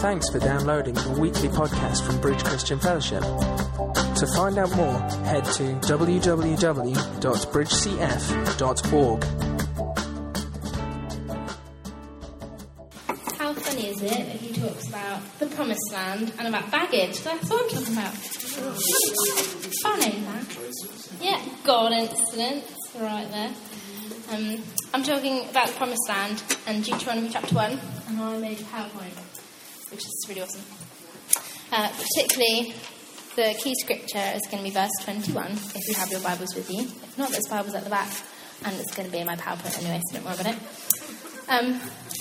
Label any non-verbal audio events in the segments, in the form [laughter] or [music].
Thanks for downloading the weekly podcast from Bridge Christian Fellowship. To find out more, head to www.bridgecf.org. How funny is it that he talks about the promised land and about baggage? That's what I'm talking about. Funny, that. Yeah, God incidents, right there. Um, I'm talking about the promised land and Deuteronomy chapter 1, and I made a PowerPoint, which is really awesome. Uh, particularly, the key scripture is going to be verse 21, if you have your Bibles with you. If not, there's Bibles at the back, and it's going to be in my PowerPoint anyway, so don't worry about it. Um,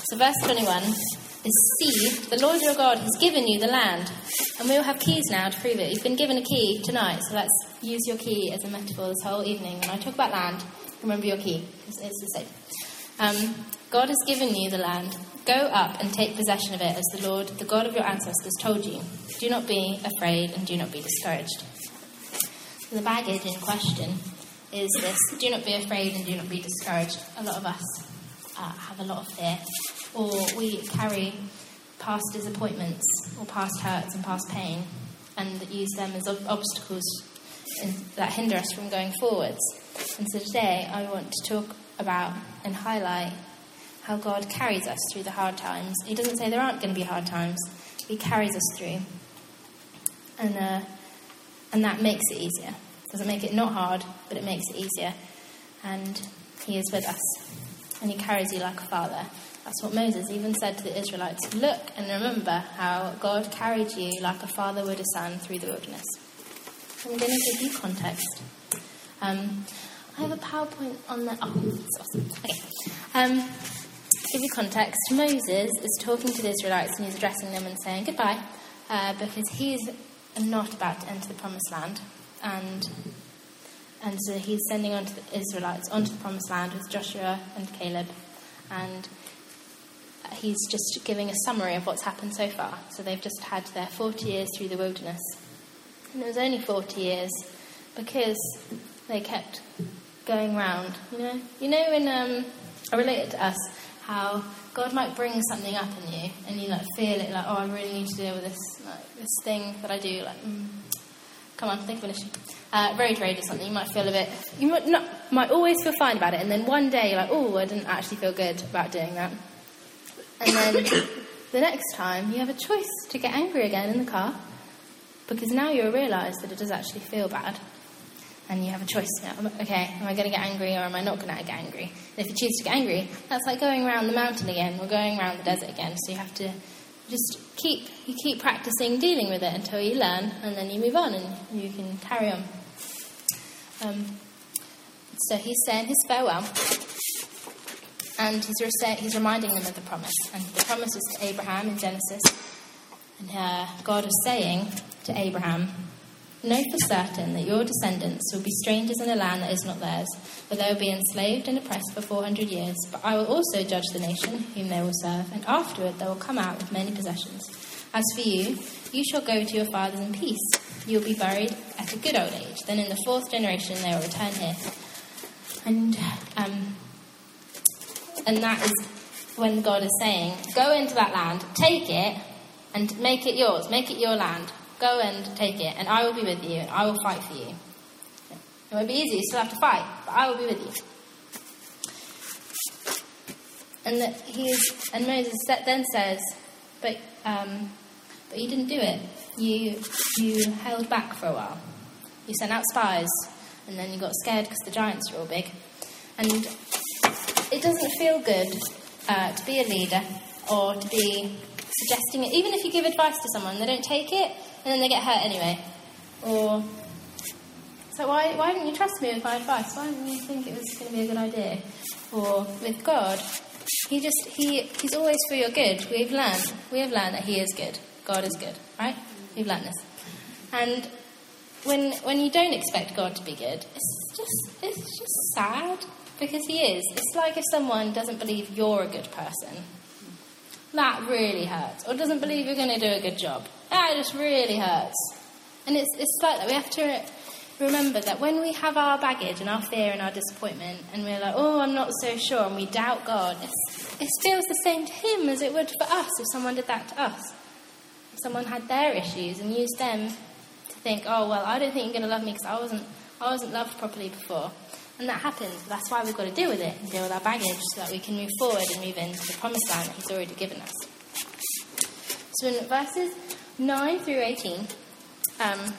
so, verse 21 is See, the Lord your God has given you the land, and we will have keys now to prove it. You've been given a key tonight, so let's use your key as a metaphor this whole evening. When I talk about land, remember your key, it's the same. Um, God has given you the land. Go up and take possession of it, as the Lord, the God of your ancestors, told you. Do not be afraid and do not be discouraged. The baggage in question is this do not be afraid and do not be discouraged. A lot of us uh, have a lot of fear, or we carry past disappointments, or past hurts and past pain, and use them as ob- obstacles in, that hinder us from going forwards. And so today I want to talk about and highlight how God carries us through the hard times. He doesn't say there aren't going to be hard times, He carries us through. And, uh, and that makes it easier. Doesn't make it not hard, but it makes it easier. And He is with us. And He carries you like a father. That's what Moses even said to the Israelites. Look and remember how God carried you like a father would a son through the wilderness. I'm going to give you context. Um, I have a PowerPoint on the. Oh, that's awesome. Okay. Um, give you context. Moses is talking to the Israelites and he's addressing them and saying goodbye uh, because he's not about to enter the promised land. And, and so he's sending on to the Israelites onto the promised land with Joshua and Caleb. And he's just giving a summary of what's happened so far. So they've just had their 40 years through the wilderness. And it was only 40 years because they kept going round. You know, you know, in um, I relate it to us how God might bring something up in you, and you like feel it, like, oh, I really need to deal with this, like this thing that I do. Like, mm, come on, think of an issue. Uh, road rage or something. You might feel a bit. You might not, might always feel fine about it, and then one day you're like, oh, I didn't actually feel good about doing that. And then [coughs] the next time you have a choice to get angry again in the car, because now you realise that it does actually feel bad and you have a choice now. Okay, am I going to get angry or am I not going to get angry? And if you choose to get angry, that's like going around the mountain again or going around the desert again. So you have to just keep you keep practicing dealing with it until you learn, and then you move on and you can carry on. Um, so he's saying his farewell, and he's, re- he's reminding them of the promise. And the promise was to Abraham in Genesis, and uh, God is saying to Abraham, Know for certain that your descendants will be strangers in a land that is not theirs, where they will be enslaved and oppressed for 400 years. But I will also judge the nation whom they will serve, and afterward they will come out with many possessions. As for you, you shall go to your fathers in peace. You will be buried at a good old age. Then in the fourth generation they will return here. And, um, and that is when God is saying, Go into that land, take it, and make it yours, make it your land. Go and take it, and I will be with you, and I will fight for you. It won't be easy, you still have to fight, but I will be with you. And he is, and Moses then says, but um, but you didn't do it. You you held back for a while. You sent out spies, and then you got scared because the giants were all big. And it doesn't feel good uh, to be a leader or to be suggesting it. Even if you give advice to someone, they don't take it, and then they get hurt anyway. Or so why why didn't you trust me with my advice? Why didn't you think it was going to be a good idea? Or with God, he just he he's always for your good. We've learned we have learned that he is good. God is good, right? We've learned this. And when when you don't expect God to be good, it's just it's just sad because he is. It's like if someone doesn't believe you're a good person. That really hurts. Or doesn't believe you're going to do a good job. That just really hurts. And it's it's like that. We have to remember that when we have our baggage and our fear and our disappointment, and we're like, oh, I'm not so sure, and we doubt God, it feels the same to Him as it would for us if someone did that to us. someone had their issues and used them to think, oh well, I don't think you're going to love me because I wasn't I wasn't loved properly before. And that happens. That's why we've got to deal with it and deal with our baggage so that we can move forward and move into the promised land that He's already given us. So in verses 9 through 18, um,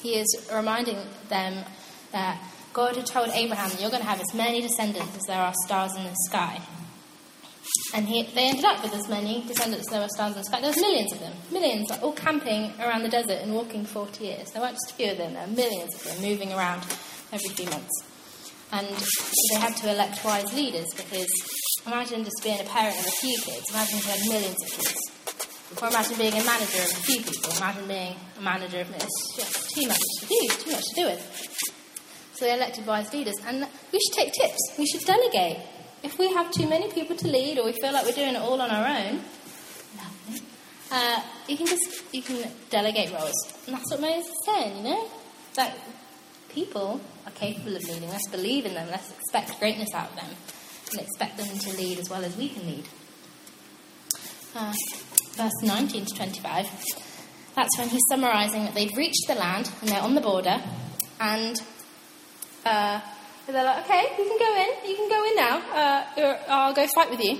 he is reminding them that God had told Abraham you're going to have as many descendants as there are stars in the sky. And he, they ended up with as many descendants as there were stars in the sky. There was millions of them. Millions, all camping around the desert and walking 40 years. There weren't just a few of them, there were millions of them moving around every few months. And they had to elect wise leaders because imagine just being a parent of a few kids. Imagine if you had millions of kids. Or imagine being a manager of a few people. Imagine being a manager of it's just too much to do, too much to do with. So they elected wise leaders. And we should take tips. We should delegate. If we have too many people to lead or we feel like we're doing it all on our own, uh, you can just you can delegate roles. And that's what Moses is saying, you know? That people are capable of leading. Let's believe in them. Let's expect greatness out of them. And expect them to lead as well as we can lead. Uh, verse 19 to 25. That's when he's summarising that they've reached the land and they're on the border. And uh, they're like, okay, you can go in. You can go in now. Uh, I'll go fight with you.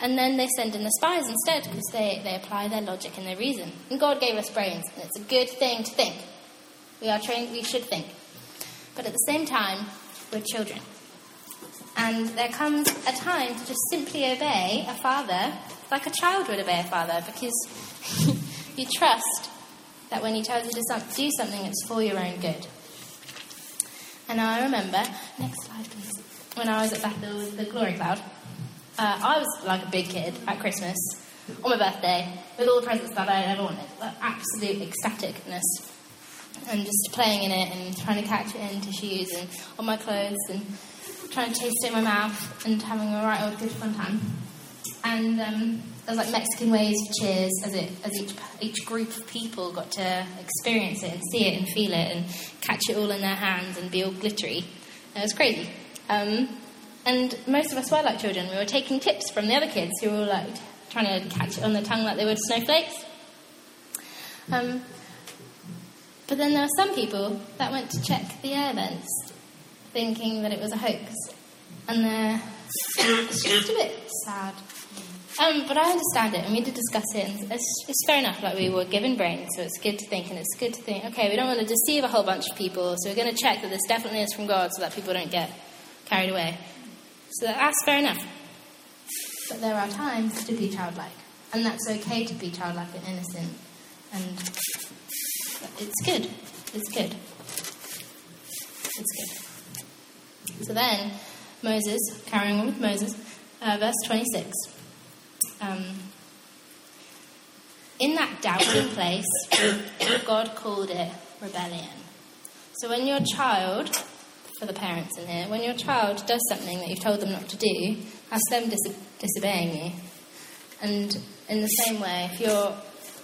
And then they send in the spies instead because they, they apply their logic and their reason. And God gave us brains, and it's a good thing to think. We are trained, we should think. But at the same time, we're children. And there comes a time to just simply obey a father like a child would obey a father because [laughs] you trust that when he tells you to do something, it's for your own good. And I remember, next slide please, when I was at Bethel with the Glory Cloud, uh, I was like a big kid at Christmas on my birthday with all the presents that I ever wanted. Like absolute ecstaticness. And just playing in it and trying to catch it into shoes and on my clothes and trying to taste it in my mouth and having a right old good fun time. And um, there was like Mexican waves of cheers as it as each each group of people got to experience it and see it and feel it and catch it all in their hands and be all glittery. It was crazy. Um, and most of us were like children. We were taking tips from the other kids who were like trying to catch it on the tongue like they would snowflakes. Um, but then there were some people that went to check the air vents, thinking that it was a hoax, and they're [coughs] just a bit sad. Um, but I understand it, and we did discuss it, and it's, it's fair enough. Like we were given brains, so it's good to think, and it's good to think. Okay, we don't want to deceive a whole bunch of people, so we're going to check that this definitely is from God, so that people don't get carried away. So that's fair enough. But there are times to be childlike, and that's okay to be childlike and innocent, and it's good. It's good. It's good. So then, Moses, carrying on with Moses, uh, verse 26. Um, in that doubting place, God called it rebellion. So when your child, for the parents in here, when your child does something that you've told them not to do, that's them dis- disobeying you. And in the same way, if you're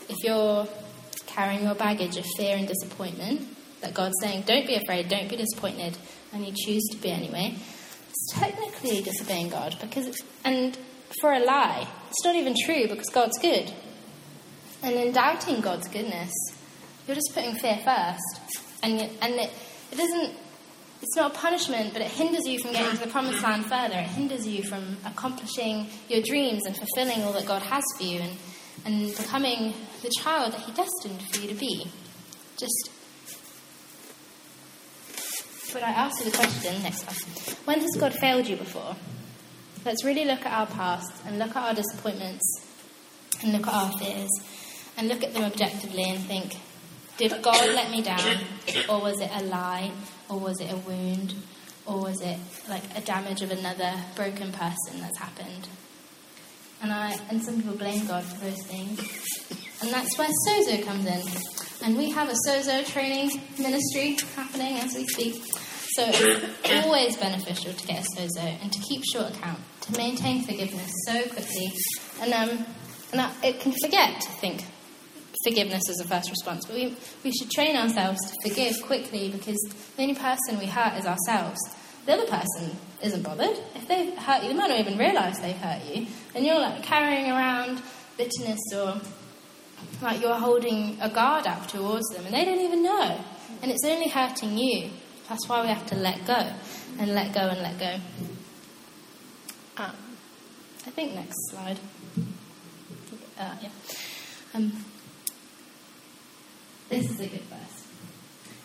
if you're carrying your baggage of fear and disappointment, that God's saying, don't be afraid, don't be disappointed, and you choose to be anyway, it's technically disobeying God because, and for a lie, it's not even true because God's good. And in doubting God's goodness, you're just putting fear first. And, and it, it doesn't, it's not a punishment, but it hinders you from getting to the promised land further. It hinders you from accomplishing your dreams and fulfilling all that God has for you and, and becoming the child that He destined for you to be. Just. But I ask you the question next question When has God failed you before? Let's really look at our past and look at our disappointments and look at our fears and look at them objectively and think, did God let me down? Or was it a lie? Or was it a wound? Or was it like a damage of another broken person that's happened? And I and some people blame God for those things. And that's where Sozo comes in. And we have a Sozo training ministry happening as we speak. So it's [laughs] always beneficial to get a sozo and to keep short account, to maintain forgiveness so quickly. And, um, and it can forget to think forgiveness as a first response, but we, we should train ourselves to forgive quickly because the only person we hurt is ourselves. The other person isn't bothered. If they've hurt you, they might not even realise they've hurt you. And you're like carrying around bitterness or like you're holding a guard up towards them, and they don't even know, and it's only hurting you. That's why we have to let go, and let go, and let go. Um, I think next slide. Uh, yeah. Um, this is a good verse.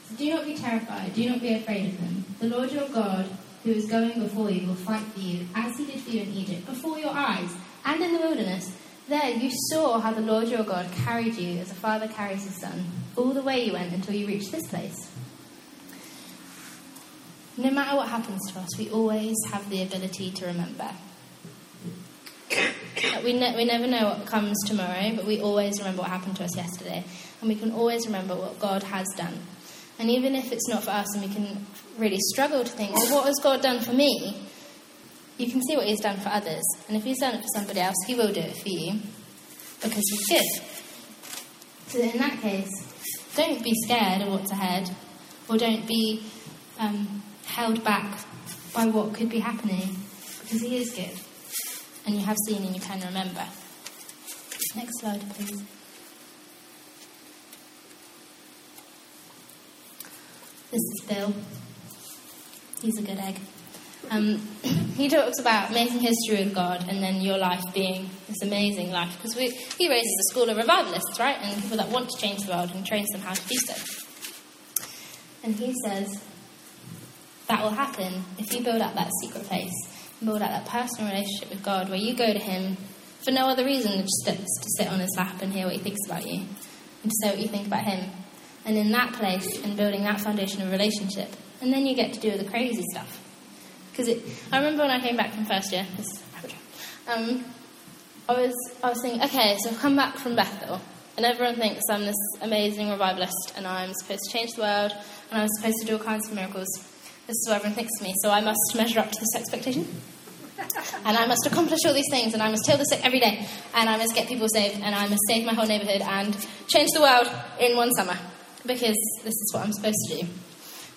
So do not be terrified, do not be afraid of them. The Lord your God, who is going before you, will fight for you, as he did for you in Egypt, before your eyes, and in the wilderness. There you saw how the Lord your God carried you as a father carries his son, all the way you went until you reached this place. No matter what happens to us, we always have the ability to remember. We, ne- we never know what comes tomorrow, but we always remember what happened to us yesterday. And we can always remember what God has done. And even if it's not for us and we can really struggle to think, well, what has God done for me? You can see what He's done for others. And if He's done it for somebody else, He will do it for you because He's good. So in that case, don't be scared of what's ahead or don't be um, held back by what could be happening because He is good and you have seen and you can remember. Next slide, please. This is Bill. He's a good egg. Um, [clears throat] he talks about making history with God and then your life being this amazing life because he raises a school of revivalists, right? And people that want to change the world and trains them how to do so. And he says that will happen if you build up that secret place build up that personal relationship with God where you go to Him for no other reason than just to, sit on His lap and hear what He thinks about you and to say what you think about Him. And in that place and building that foundation of relationship, and then you get to do the crazy stuff. Because I remember when I came back from first year, um, I was I was thinking, okay, so I've come back from Bethel, and everyone thinks I'm this amazing revivalist, and I'm supposed to change the world, and I'm supposed to do all kinds of miracles. This is what everyone thinks of me, so I must measure up to this expectation. and I must accomplish all these things, and I must heal the sick every day, and I must get people saved, and I must save my whole neighbourhood and change the world in one summer, because this is what I'm supposed to do.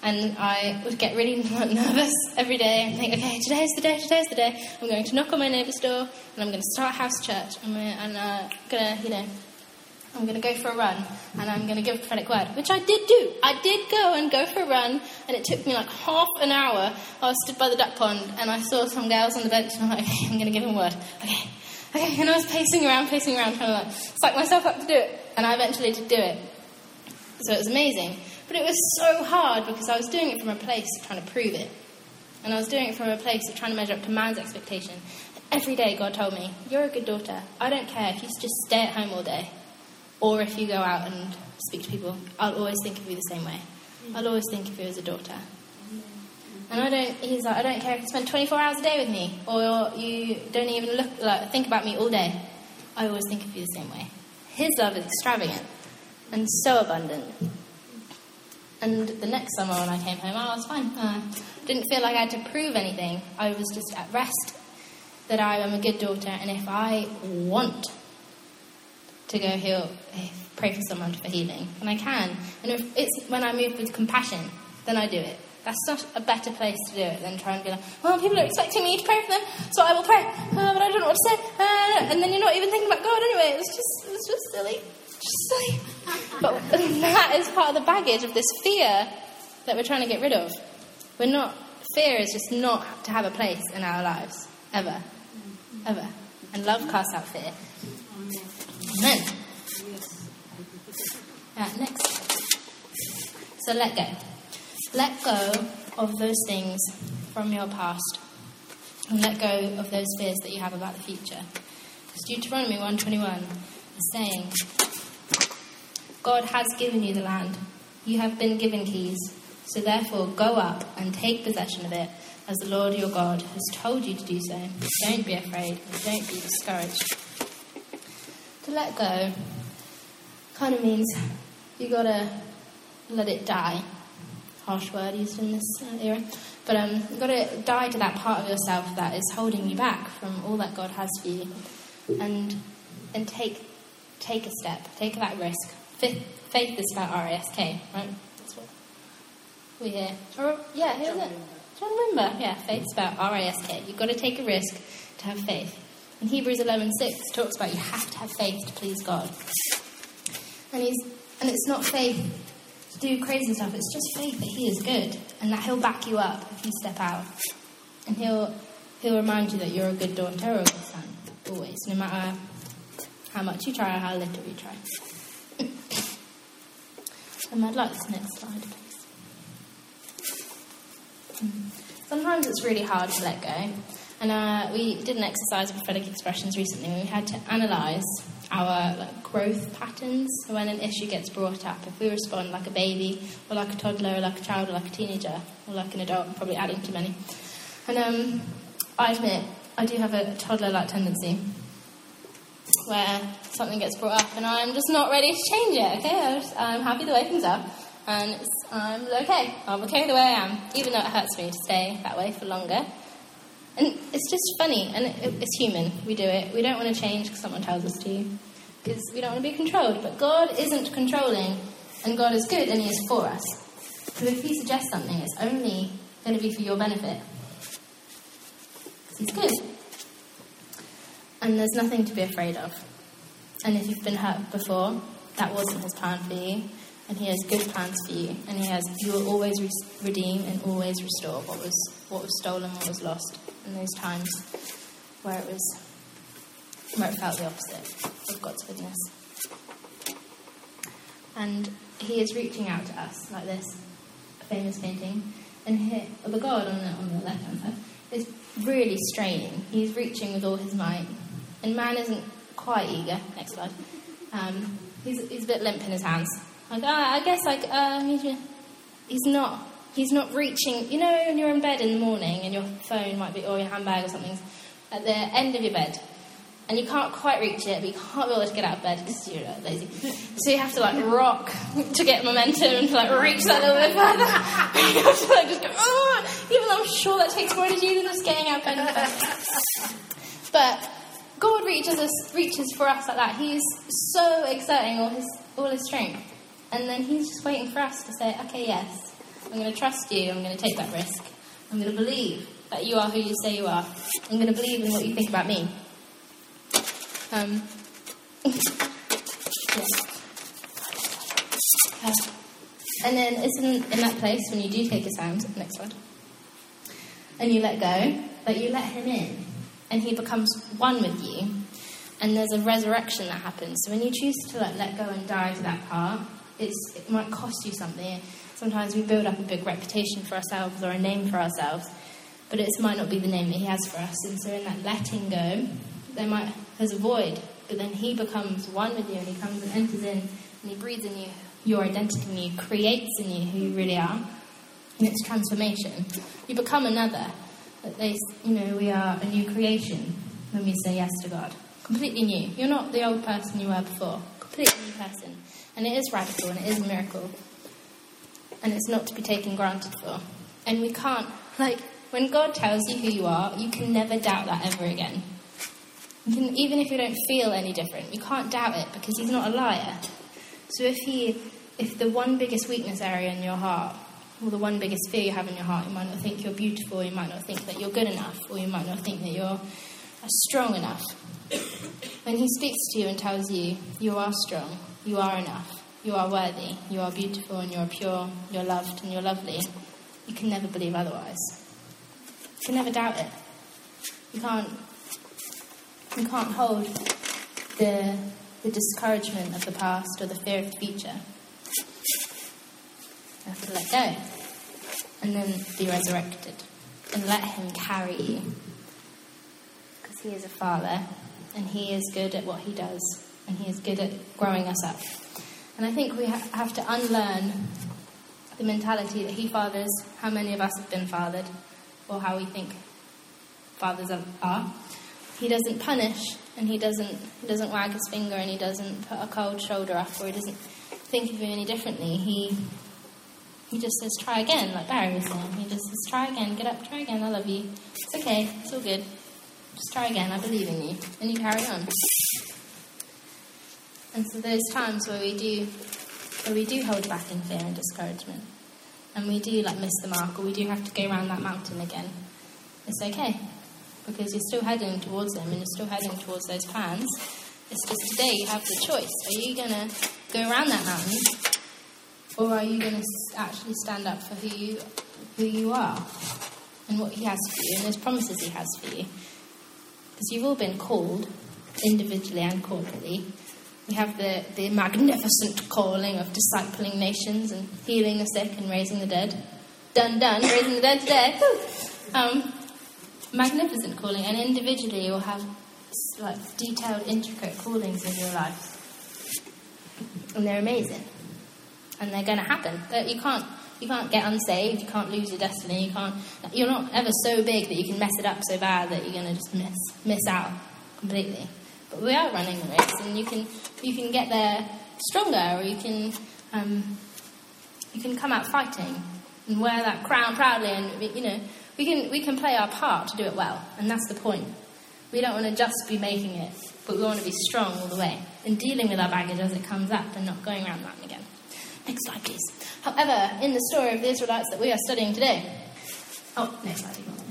And I would get really [laughs] nervous every day and think, okay, today's the day, today's the day. I'm going to knock on my neighbour's door, and I'm going to start house church, and I'm uh, going to, you know, I'm going to go for a run and I'm going to give a prophetic word, which I did do. I did go and go for a run, and it took me like half an hour. I was stood by the duck pond and I saw some girls on the bench, and I'm like, okay, I'm going to give them a word. Okay, okay. And I was pacing around, pacing around, trying to like psych myself up to do it, and I eventually did do it. So it was amazing. But it was so hard because I was doing it from a place of trying to prove it. And I was doing it from a place of trying to measure up to man's expectation. Every day, God told me, You're a good daughter. I don't care if you just stay at home all day. Or if you go out and speak to people, I'll always think of you the same way. I'll always think of you as a daughter. And I don't. He's like, I don't care if you spend 24 hours a day with me, or you don't even look like think about me all day. I always think of you the same way. His love is extravagant and so abundant. And the next summer when I came home, I was fine. Uh, didn't feel like I had to prove anything. I was just at rest that I am a good daughter, and if I want to go heal, pray for someone for healing, and I can. And if it's when I move with compassion, then I do it. That's not a better place to do it than try and be like, well, people are expecting me to pray for them, so I will pray, uh, but I don't know what to say. Uh, and then you're not even thinking about God anyway. It's just, it's just silly. Just silly. But that is part of the baggage of this fear that we're trying to get rid of. We're not, fear is just not to have a place in our lives, ever. Ever. And love casts out fear. Amen. Uh, next. So let go. Let go of those things from your past. And let go of those fears that you have about the future. Because Deuteronomy 121 is saying, God has given you the land. You have been given keys. So therefore, go up and take possession of it, as the Lord your God has told you to do so. Don't be afraid and don't be discouraged. To let go kind of means you gotta let it die. Harsh word used in this uh, era. But um, you've got to die to that part of yourself that is holding you back from all that God has for you, and and take take a step, take that risk. Faith, faith is about R A S K, right? That's what we hear. Or, yeah, who is it? John Wimber. Yeah, faith's about R A S K. You've got to take a risk to have faith. In Hebrews 11:6 talks about you have to have faith to please God. And he's and it's not faith to do crazy stuff, it's just faith that he is good and that he'll back you up if you step out. And he'll he'll remind you that you're a good daughter or good son. Always, no matter how much you try or how little you try. [laughs] and I'd like this next slide, please. Hmm. Sometimes it's really hard to let go. And uh, we did an exercise of prophetic expressions recently where we had to analyse our like, growth patterns. So when an issue gets brought up, if we respond like a baby, or like a toddler, or like a child, or like a teenager, or like an adult, probably adding too many. And um, I admit, I do have a toddler-like tendency where something gets brought up and I'm just not ready to change it. Okay, I'm happy the way things are, and I'm okay. I'm okay the way I am, even though it hurts me to stay that way for longer. And it's just funny, and it, it's human. We do it. We don't want to change because someone tells us to, because we don't want to be controlled. But God isn't controlling, and God is good, and He is for us. So if He suggests something, it's only going to be for your benefit. He's good. And there's nothing to be afraid of. And if you've been hurt before, that wasn't His plan for you and He has good plans for you, and He has you will always re- redeem and always restore what was what was stolen, what was lost, in those times where it was where it felt the opposite of God's goodness. And He is reaching out to us like this famous painting, and here, the God on the on the left hand side is really straining. He's reaching with all his might, and man isn't quite eager. Next slide. Um, he's, he's a bit limp in his hands. Like, uh, I guess, like, he's, he's not. He's not reaching. You know, when you're in bed in the morning and your phone might be, or your handbag or something, at the end of your bed, and you can't quite reach it, but you can't be able to get out of bed because you're uh, lazy. So you have to like rock to get momentum and to like reach that little bit further. [laughs] you have to like just go, oh, even though I'm sure that takes more energy than just getting out of bed. But God reaches us, reaches for us like that. He's so exerting all his all his strength. And then he's just waiting for us to say, okay, yes, I'm going to trust you, I'm going to take that risk. I'm going to believe that you are who you say you are. I'm going to believe in what you think about me. Um, [laughs] yeah. uh, and then it's in, in that place when you do take his hand, next one, and you let go, but you let him in, and he becomes one with you, and there's a resurrection that happens. So when you choose to like, let go and die to that part, it's, it might cost you something. Sometimes we build up a big reputation for ourselves or a name for ourselves, but it might not be the name that He has for us. And so, in that letting go, there might there's a void, but then He becomes one with you, and He comes and enters in, and He breathes in you your identity, and He creates in you who you really are, and it's transformation. You become another. You know, we are a new creation when we say yes to God. Completely new. You're not the old person you were before. Completely new person. And it is radical and it is a miracle. And it's not to be taken granted for. And we can't, like, when God tells you who you are, you can never doubt that ever again. Can, even if you don't feel any different, you can't doubt it because He's not a liar. So if He, if the one biggest weakness area in your heart, or the one biggest fear you have in your heart, you might not think you're beautiful, you might not think that you're good enough, or you might not think that you're strong enough. [coughs] When He speaks to you and tells you you are strong, you are enough. You are worthy. You are beautiful and you're pure. You're loved and you're lovely. You can never believe otherwise. You can never doubt it. You can't. You can't hold the the discouragement of the past or the fear of the future. You have to let go, and then be resurrected, and let Him carry you, because He is a Father, and He is good at what He does and He is good at growing us up. And I think we ha- have to unlearn the mentality that He fathers how many of us have been fathered, or how we think fathers are. He doesn't punish, and He doesn't He doesn't wag His finger, and He doesn't put a cold shoulder up, or He doesn't think of you any differently. He he just says, try again, like Barry was saying. He just says, try again, get up, try again, I love you. It's okay, it's all good. Just try again, I believe in you. And you carry on. And so there's times where we do where we do hold back in fear and discouragement, and we do like miss the mark, or we do have to go around that mountain again, it's okay because you're still heading towards them and you're still heading towards those plans. It's just today you have the choice: are you gonna go around that mountain, or are you to actually stand up for who you who you are and what He has for you and those promises He has for you? Because you've all been called individually and corporately. We have the, the magnificent calling of discipling nations and healing the sick and raising the dead. Done, done, raising the dead today. Um, magnificent calling, and individually you'll have like detailed, intricate callings in your life, and they're amazing, and they're going to happen. You can't you can't get unsaved. You can't lose your destiny. You can't. You're not ever so big that you can mess it up so bad that you're going to just miss miss out completely. But we are running the race, and you can you can get there stronger, or you can um, you can come out fighting and wear that crown proudly, and you know we can we can play our part to do it well, and that's the point. We don't want to just be making it, but we want to be strong all the way in dealing with our baggage as it comes up and not going around that again. Next slide, please. However, in the story of the Israelites that we are studying today, oh, next slide.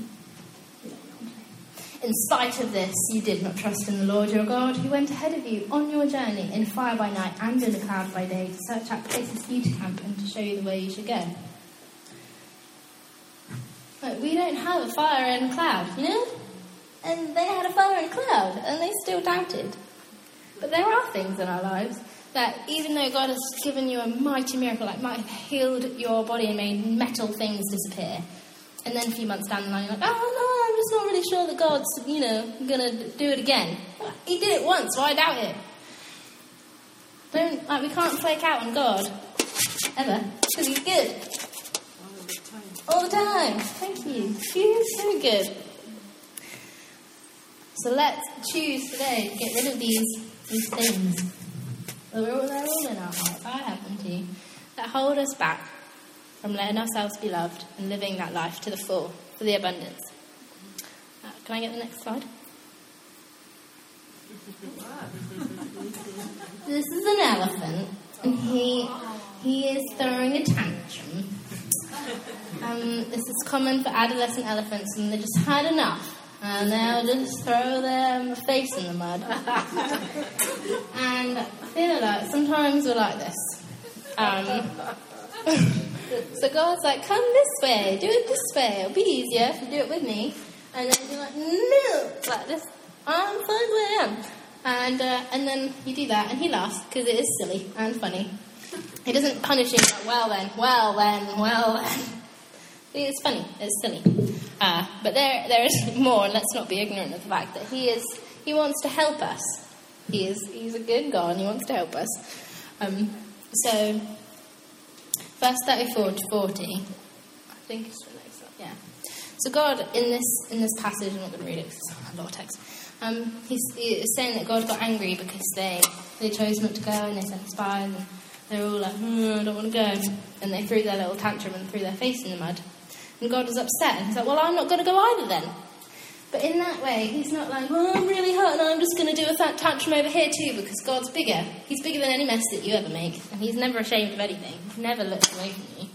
In spite of this, you did not trust in the Lord your God, who went ahead of you on your journey in fire by night and in a cloud by day to search out places for you to camp and to show you the way you should go. But we don't have a fire and a cloud, you know? And they had a fire and a cloud, and they still doubted. But there are things in our lives that even though God has given you a mighty miracle, like might have healed your body and made metal things disappear, and then a few months down the line, you're like, oh no, not really sure that God's, you know, gonna do it again. He did it once, why doubt it? Don't like we can't flake out on God ever because He's good all the time. Thank you. He's so good. So let's choose today to get rid of these these things. They're all, they're all in our hearts. I them too. That hold us back from letting ourselves be loved and living that life to the full for the abundance. Can I get the next slide? this is an elephant, and he he is throwing a tantrum. Um, this is common for adolescent elephants, and they just had enough. And they'll just throw their face in the mud. and I feel like sometimes we're like this. Um, [laughs] so God's like, come this way, do it this way. It'll be easier if you do it with me. And then you're like, no, like this. I'm fine where I am. And, uh, and then you do that, and he laughs because it is silly and funny. He doesn't punish you like, well then, well then, well then. It's funny, it's silly. Uh, but there, there is [laughs] more, and let's not be ignorant of the fact that he is, he wants to help us. He is, he's a good God, and he wants to help us. Um, so, verse 34 to 40, I think it's the next one, yeah. So God, in this in this passage, I'm not going to read it because it's a lot of text. Um, he's, he's saying that God got angry because they they chose not to go and they sent spies and they're all like, mm, I don't want to go, and they threw their little tantrum and threw their face in the mud. And God was upset and he's like, Well, I'm not going to go either then. But in that way, he's not like, Well, I'm really hurt and I'm just going to do a fat tantrum over here too because God's bigger. He's bigger than any mess that you ever make, and he's never ashamed of anything. He never looks away from you.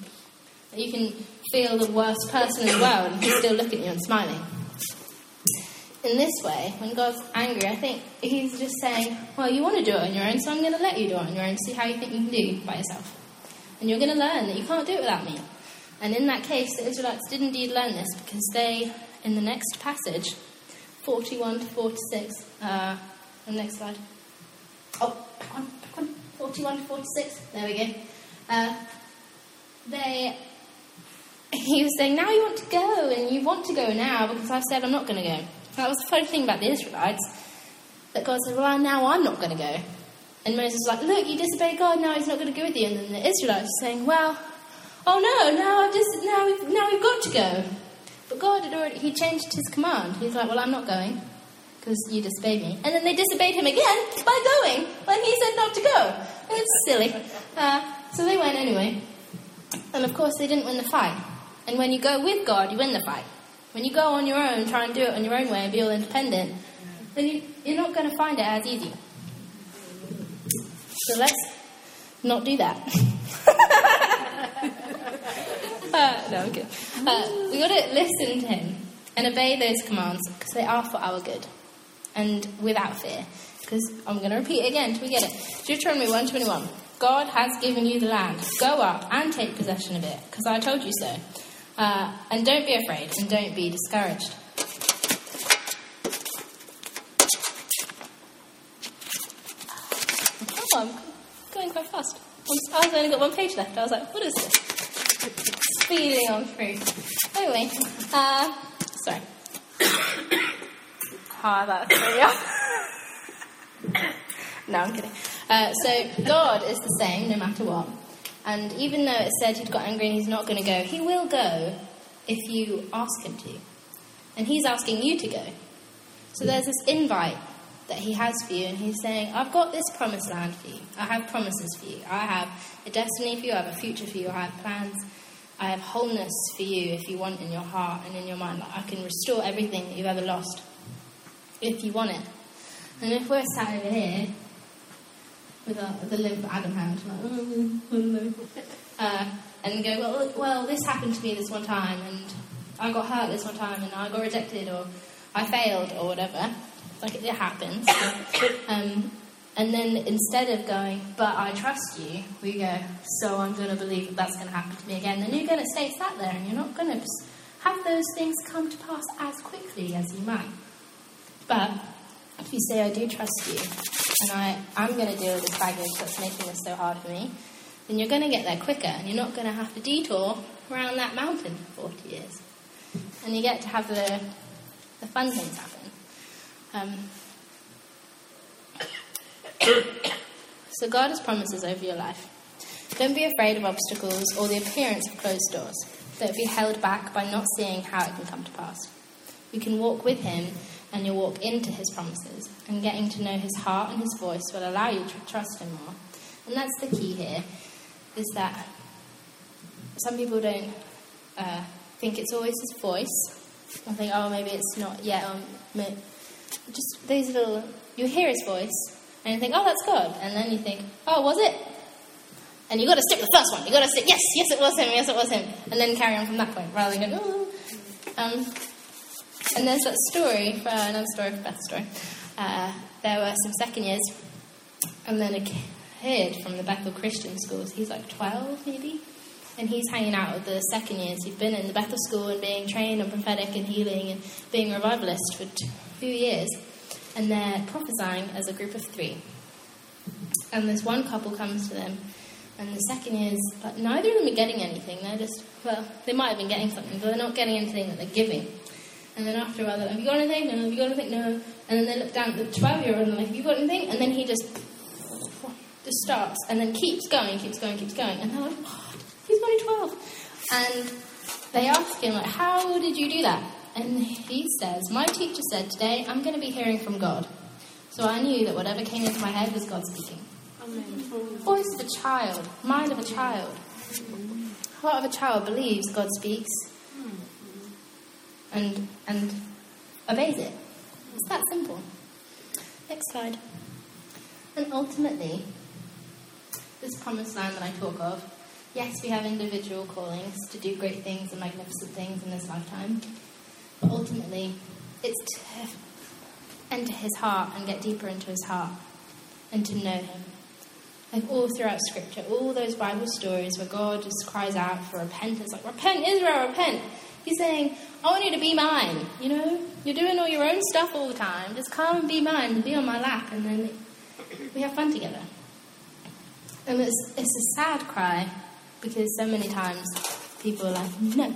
You can feel the worst person in the world and he's still looking at you and smiling. In this way, when God's angry, I think he's just saying, Well, you want to do it on your own, so I'm going to let you do it on your own, see how you think you can do by yourself. And you're going to learn that you can't do it without me. And in that case, the Israelites did indeed learn this because they, in the next passage, 41 to 46, uh, the next slide. Oh, back on, back on. 41 to 46. There we go. Uh, they, he was saying, now you want to go, and you want to go now because I've said I'm not going to go. That was the funny thing about the Israelites. That God said, well, now I'm not going to go. And Moses was like, look, you disobeyed God, now he's not going to go with you. And then the Israelites were saying, well, oh no, now I've just now we've now we've got to go. But God had already he changed his command. He's like, well, I'm not going because you disobeyed me. And then they disobeyed him again by going when he said not to go. And it's silly. Uh, so they went anyway. And of course, they didn't win the fight. And when you go with God, you win the fight. When you go on your own, try and do it on your own way and be all independent, then you, you're not going to find it as easy. So let's not do that. [laughs] Uh, no, okay. Uh, we got to listen to him and obey those commands because they are for our good and without fear. Because I'm going to repeat it again until we get it. Deuteronomy 121. God has given you the land. Go up and take possession of it, because I told you so. Uh, and don't be afraid and don't be discouraged. Oh, I'm going quite fast. I've only got one page left. I was like, what is this? Speeding on through. Anyway, uh, sorry. [coughs] Ah, that's very [coughs] No, I'm kidding. Uh, so God is the same no matter what. And even though it said he'd got angry and he's not going to go, he will go if you ask him to. And he's asking you to go. So there's this invite that he has for you, and he's saying, I've got this promised land for you. I have promises for you. I have a destiny for you. I have a future for you. I have plans. I have wholeness for you if you want in your heart and in your mind. I can restore everything that you've ever lost if you want it. And if we're sat over here with the limp Adam hand, like, [laughs] uh, and go, well, well, this happened to me this one time, and I got hurt this one time, and I got rejected, or I failed, or whatever. Like it, happens. [coughs] Um, and then instead of going, but I trust you, we go, so I'm going to believe that that's going to happen to me again. Then you're going to stay sat there, and you're not going to have those things come to pass as quickly as you might. But if you say, I do trust you, and I, I'm going to deal with this baggage that's making this so hard for me, then you're going to get there quicker, and you're not going to have to detour around that mountain for 40 years. And you get to have the, the fun things happen. Um, [coughs] so God has promises over your life. Don't be afraid of obstacles or the appearance of closed doors. Don't be held back by not seeing how it can come to pass. You can walk with Him and you'll walk into His promises. And getting to know His heart and His voice will allow you to trust Him more. And that's the key here, is that some people don't uh, think it's always His voice. I think, oh, maybe it's not yet. Or just these little, you hear His voice and you think, oh, that's God. And then you think, oh, was it? And you've got to stick the first one. You've got to say, yes, yes, it was him, yes, it was him. And then carry on from that point rather than go, oh. Um, and there's that story, for, another story for Beth's story. Uh, there were some second years, and then a kid from the Bethel Christian schools, he's like 12 maybe, and he's hanging out with the second years who've been in the Bethel school and being trained on prophetic and healing and being revivalist for few years and they're prophesying as a group of three. And this one couple comes to them, and the second is like neither of them are getting anything. They're just well, they might have been getting something, but they're not getting anything that they're giving. And then after a while, they're like, "Have you got anything? No. Have you got anything? No." And then they look down at the twelve-year-old and they're like, "Have you got anything?" And then he just just starts and then keeps going, keeps going, keeps going, and they're like, "What? He's only twelve. And they ask him like, "How did you do that?" And he says, My teacher said today I'm going to be hearing from God. So I knew that whatever came into my head was God speaking. Amen. Voice of a child, mind of a child. Heart of a child believes God speaks and, and obeys it. It's that simple. Next slide. And ultimately, this promised land that I talk of, yes, we have individual callings to do great things and magnificent things in this lifetime. But ultimately, it's to enter his heart and get deeper into his heart and to know him. Like all throughout Scripture, all those Bible stories where God just cries out for repentance, like, Repent, Israel, repent. He's saying, I want you to be mine. You know, you're doing all your own stuff all the time. Just come and be mine and be on my lap, and then we have fun together. And it's, it's a sad cry because so many times people are like, No,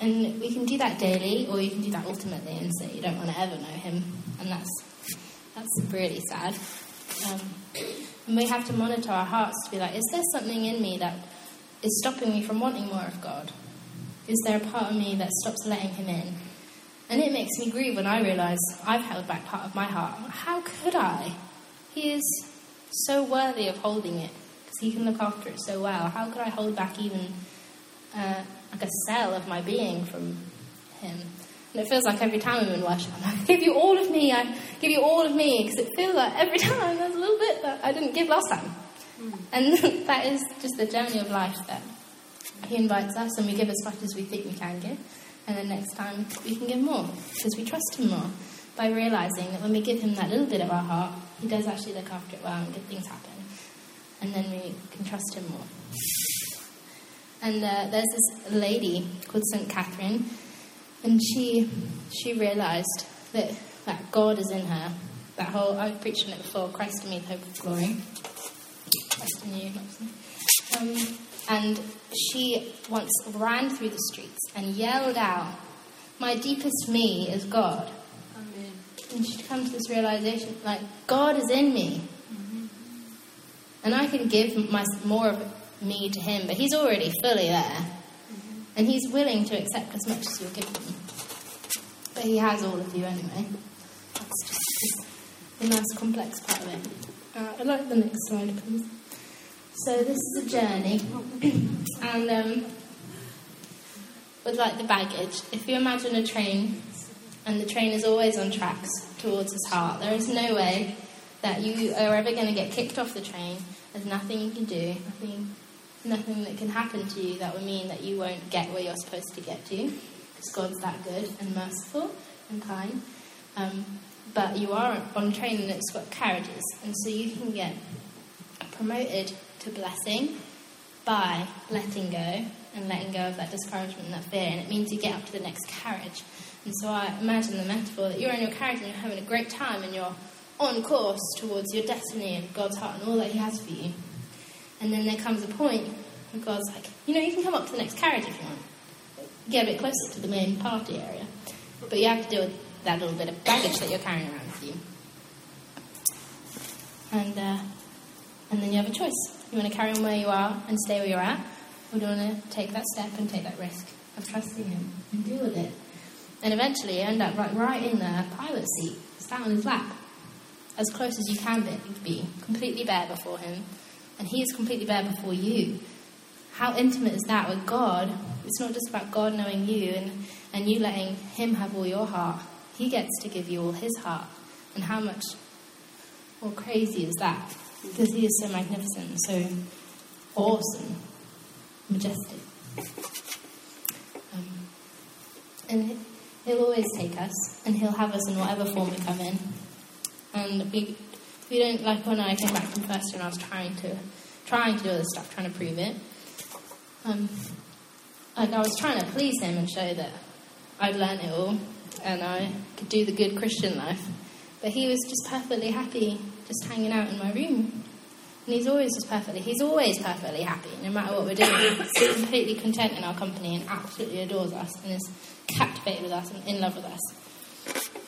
and we can do that daily, or you can do that ultimately and say you don't want to ever know him, and that's that's really sad. Um, and we have to monitor our hearts to be like, is there something in me that is stopping me from wanting more of God? Is there a part of me that stops letting Him in? And it makes me grieve when I realise I've held back part of my heart. How could I? He is so worthy of holding it because He can look after it so well. How could I hold back even? Uh, like a cell of my being from Him. And it feels like every time I'm in worship, I'm like, [laughs] give you all of me, I give you all of me, because it feels like every [laughs] time there's a little bit that I didn't give last time. Mm. And [laughs] that is just the journey of life that He invites us, and we give as much as we think we can give. And then next time we can give more, because we trust Him more by realizing that when we give Him that little bit of our heart, He does actually look after it well and good things happen. and then we can trust Him more. And uh, there's this lady called St. Catherine, and she she realised that, that God is in her. That whole, I've preached on it before, Christ in me, the hope of glory. Christ in you, um, and she once ran through the streets and yelled out, My deepest me is God. Amen. And she'd come to this realization like, God is in me. And I can give my, more of me to Him, but He's already fully there. And He's willing to accept as much as you're giving Him. But He has all of you anyway. That's just the nice complex part of it. Uh, I'd like the next slide, please. So this is a journey, [clears throat] and um, with like the baggage, if you imagine a train, and the train is always on tracks towards his heart, there is no way that you are ever going to get kicked off the train. There's nothing you can do, nothing, nothing that can happen to you that would mean that you won't get where you're supposed to get to, because God's that good and merciful and kind. Um, but you are on a train and it's got carriages, and so you can get promoted to blessing by letting go and letting go of that discouragement and that fear, and it means you get up to the next carriage. And so I imagine the metaphor that you're in your carriage and you're having a great time and you're on course towards your destiny and God's heart and all that He has for you. And then there comes a point where God's like, you know, you can come up to the next carriage if you want. Get a bit closer to the main party area. But you have to deal with that little bit of baggage that you're carrying around with you. And, uh, and then you have a choice. You want to carry on where you are and stay where you're at, or do you want to take that step and take that risk of trusting Him and deal with it? And eventually you end up like right in the pilot seat, sat on his lap, as close as you can be, be, completely bare before Him, and He is completely bare before you. How intimate is that with God? It's not just about God knowing you and, and you letting Him have all your heart. He gets to give you all His heart. And how much more crazy is that? Because He is so magnificent, so awesome, majestic. Um, and He'll always take us, and He'll have us in whatever form we come in. And we, we don't like when I came back from first and I was trying to trying to do all this stuff, trying to prove it. Um, like I was trying to please him and show that I'd learned it all and I could do the good Christian life. But he was just perfectly happy just hanging out in my room. And he's always just perfectly, he's always perfectly happy, no matter what we're doing. He's [coughs] completely content in our company and absolutely adores us and is captivated with us and in love with us.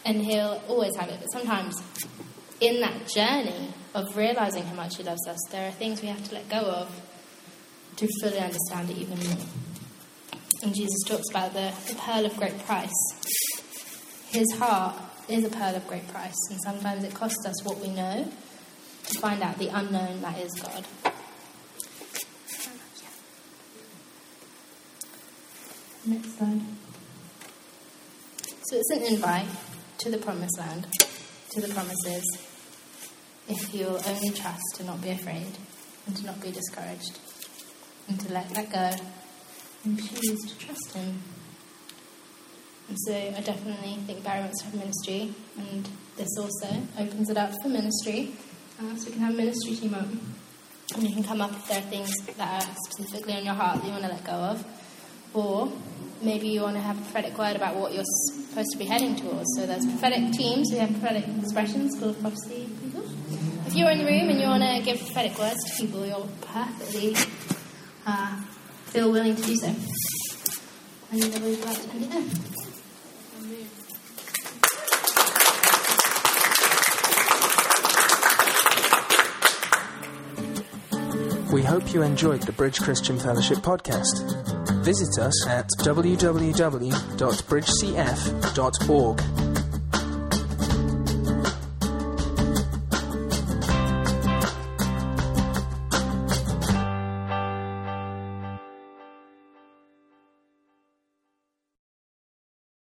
And he'll always have it. But sometimes in that journey of realizing how much he loves us, there are things we have to let go of to fully understand it even more. And Jesus talks about the, the pearl of great price. His heart is a pearl of great price, and sometimes it costs us what we know to find out the unknown that is God. Next slide. So it's an invite to the promised land, to the promises, if you'll only trust and not be afraid, and to not be discouraged, and to let that go, and choose to trust Him. So I definitely think Barry wants to have ministry, and this also opens it up for ministry. Uh, so we can have a ministry team up, and you can come up if there are things that are specifically on your heart that you want to let go of, or maybe you want to have a prophetic word about what you're supposed to be heading towards. So there's prophetic teams, we have prophetic expressions, School of Prophecy people. If you're in the room and you want to give prophetic words to people, you're perfectly uh, feel willing to do so. And then we'd like to end it there. We hope you enjoyed the Bridge Christian Fellowship podcast. Visit us at www.bridgecf.org